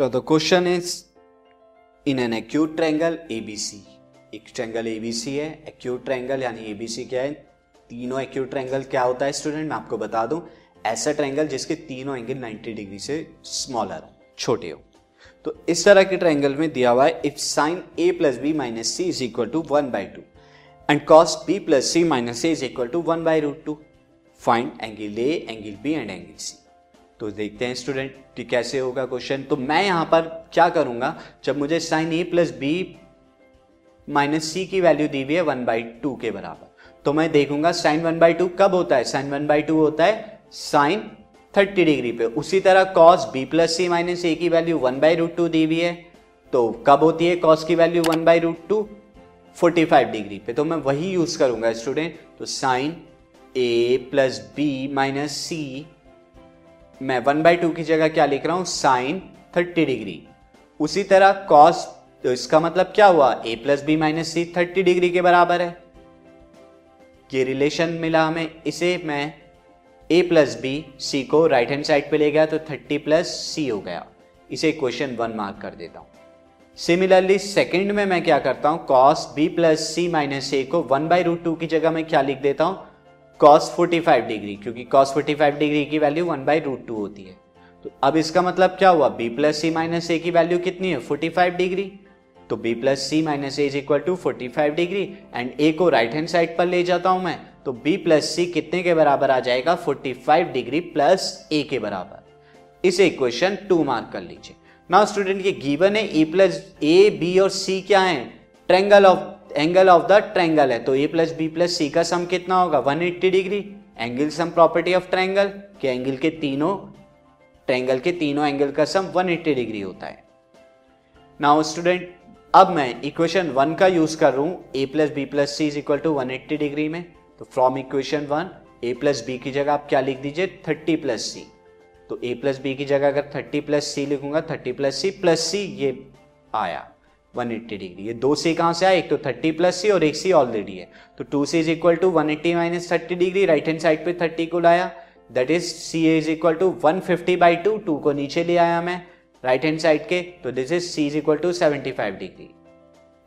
So, the question is, in an acute triangle ABC एक triangle ABC है acute triangle यानी ABC क्या है तीनों एक्यूट ट्रायंगल क्या होता है स्टूडेंट मैं आपको बता दूँ ऐसा ट्रायंगल जिसके तीनों एंगल 90 डिग्री से स्मॉलर हो छोटे हो तो इस तरह के ट्रायंगल में दिया हुआ है if sine A plus B minus C is equal to one by two and cos B plus C minus A is equal to one by root two find angle A angle B and angle C तो देखते हैं student कि कैसे होगा question तो मैं यहाँ पर क्या करूँगा? जब मुझे sine A plus B minus C की वैल्यू दी हुई है वन बाई टू के बराबर तो मैं देखूँगा साइन वन बाई टू कब होता है? साइन वन बाई टू होता है साइन थर्टी डिग्री पे। उसी तरह cos B plus C minus A की value one by root two दी हुई है तो कब होती है कॉस की value one by root two forty five degree पे। तो मैं वही यूज़ करूँगा स्टूडेंट तो sine A plus B minus C मैं वन बाई टू की जगह क्या लिख रहा हूँ? Sine thirty degree. उसी तरह कॉस तो इसका मतलब क्या हुआ? A plus B minus C thirty degree के बराबर है। ये रिलेशन मिला हमें। इसे मैं ए प्लस बी सी को राइट हैंड साइड पे ले गया तो थर्टी प्लस सी हो गया। इसे क्वेश्चन वन मार्क कर देता हूँ। सिमिलरली सेकेंड में मैं क्या करता हूँ? Cos B plus C minus A को वन बाई रूट टू की जगह मैं क्या लिख देता हूँ? कॉस 45 डिग्री क्योंकि कॉस 45 डिग्री की value one by root two होती है। तो अब इसका मतलब क्या हुआ? B plus C minus A की वैल्यू कितनी है? 45 डिग्री तो b plus C minus A is equal to forty degree and a को राइट हैंड साइड पर ले जाता हूँ मैं। तो बी प्लस सी कितने के बराबर आ जाएगा? 45 डिग्री प्लस ए के बराबर। इसे इक्वेशन टू मार्क कर लीजिए। नाउ स्टूडेंट ये गिवन है ए प्लस ए बी और सी क्या है? Triangle of angle of the triangle है तो A plus B plus C का सम कितना होगा? 180 degree. Angle sum property of triangle के एंगल के तीनों ट्रायंगल के तीनों एंगल का सम 180 डिग्री होता है। नाउ स्टूडेंट अब मैं इक्वेशन वन का यूज़ कर रहा A plus B plus C is equal to one eighty degree में। तो from equation one A plus B की जगह आप क्या लिख दीजिए? थर्टी प्लस सी तो ए प्लस बी की जगह अगर थर्टी प्लस सी लिखूँगा, thirty plus C plus C ये आया। 180 डिग्री ये दो सी कहाँ से आया? एक तो 30 प्लस सी और एक सी ऑलरेडी है। तो two C is equal to one eighty minus thirty degree right hand side पे 30 को लाया। That is C is equal to one fifty by two two को नीचे ले आया मैं राइट हैंड साइड के। तो this is C is equal to seventy five degree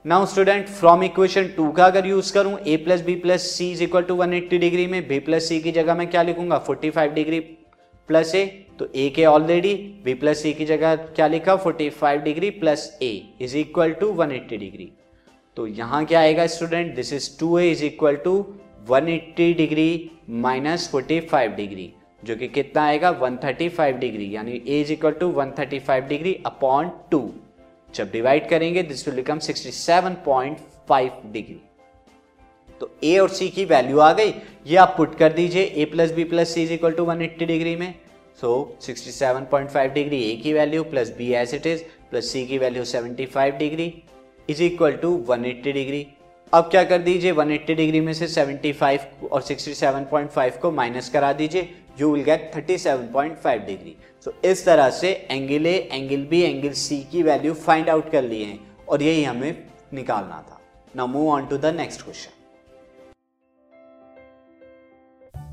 now student from equation two का अगर यूज़ करूँ A plus B plus C is equal to one eighty degree में बी प्लस सी की जगह मैं क्या लिखूँगा? Forty five degree plus A तो ए के ऑलरेडी बी प्लस सी की जगह क्या लिखा? 45 degree plus A is equal to 180 degree तो यहाँ क्या आएगा student this is 2a is equal to 180 degree minus forty degree जो कि कितना आएगा? 135 डिग्री यानी a is equal to 135 degree upon two जब डिवाइड करेंगे दिस विल बिकम 67.5 डिग्री तो ए और सी की वैल्यू आ गई। ये आप पुट कर दीजिए A plus B plus C is equal to one degree में। सो so, 67.5 डिग्री ए की value plus B as it is plus C की value 75 degree is equal to 180 degree अब क्या कर दीजिए? 180 डिग्री में से 75 और 67.5 को माइनस करा दीजिए। You will get 37.5 degree so इस तरह से angle A angle B angle C की वैल्यू फाइंड आउट कर लिए हैं और यही हमें निकालना था। Now move on to the next question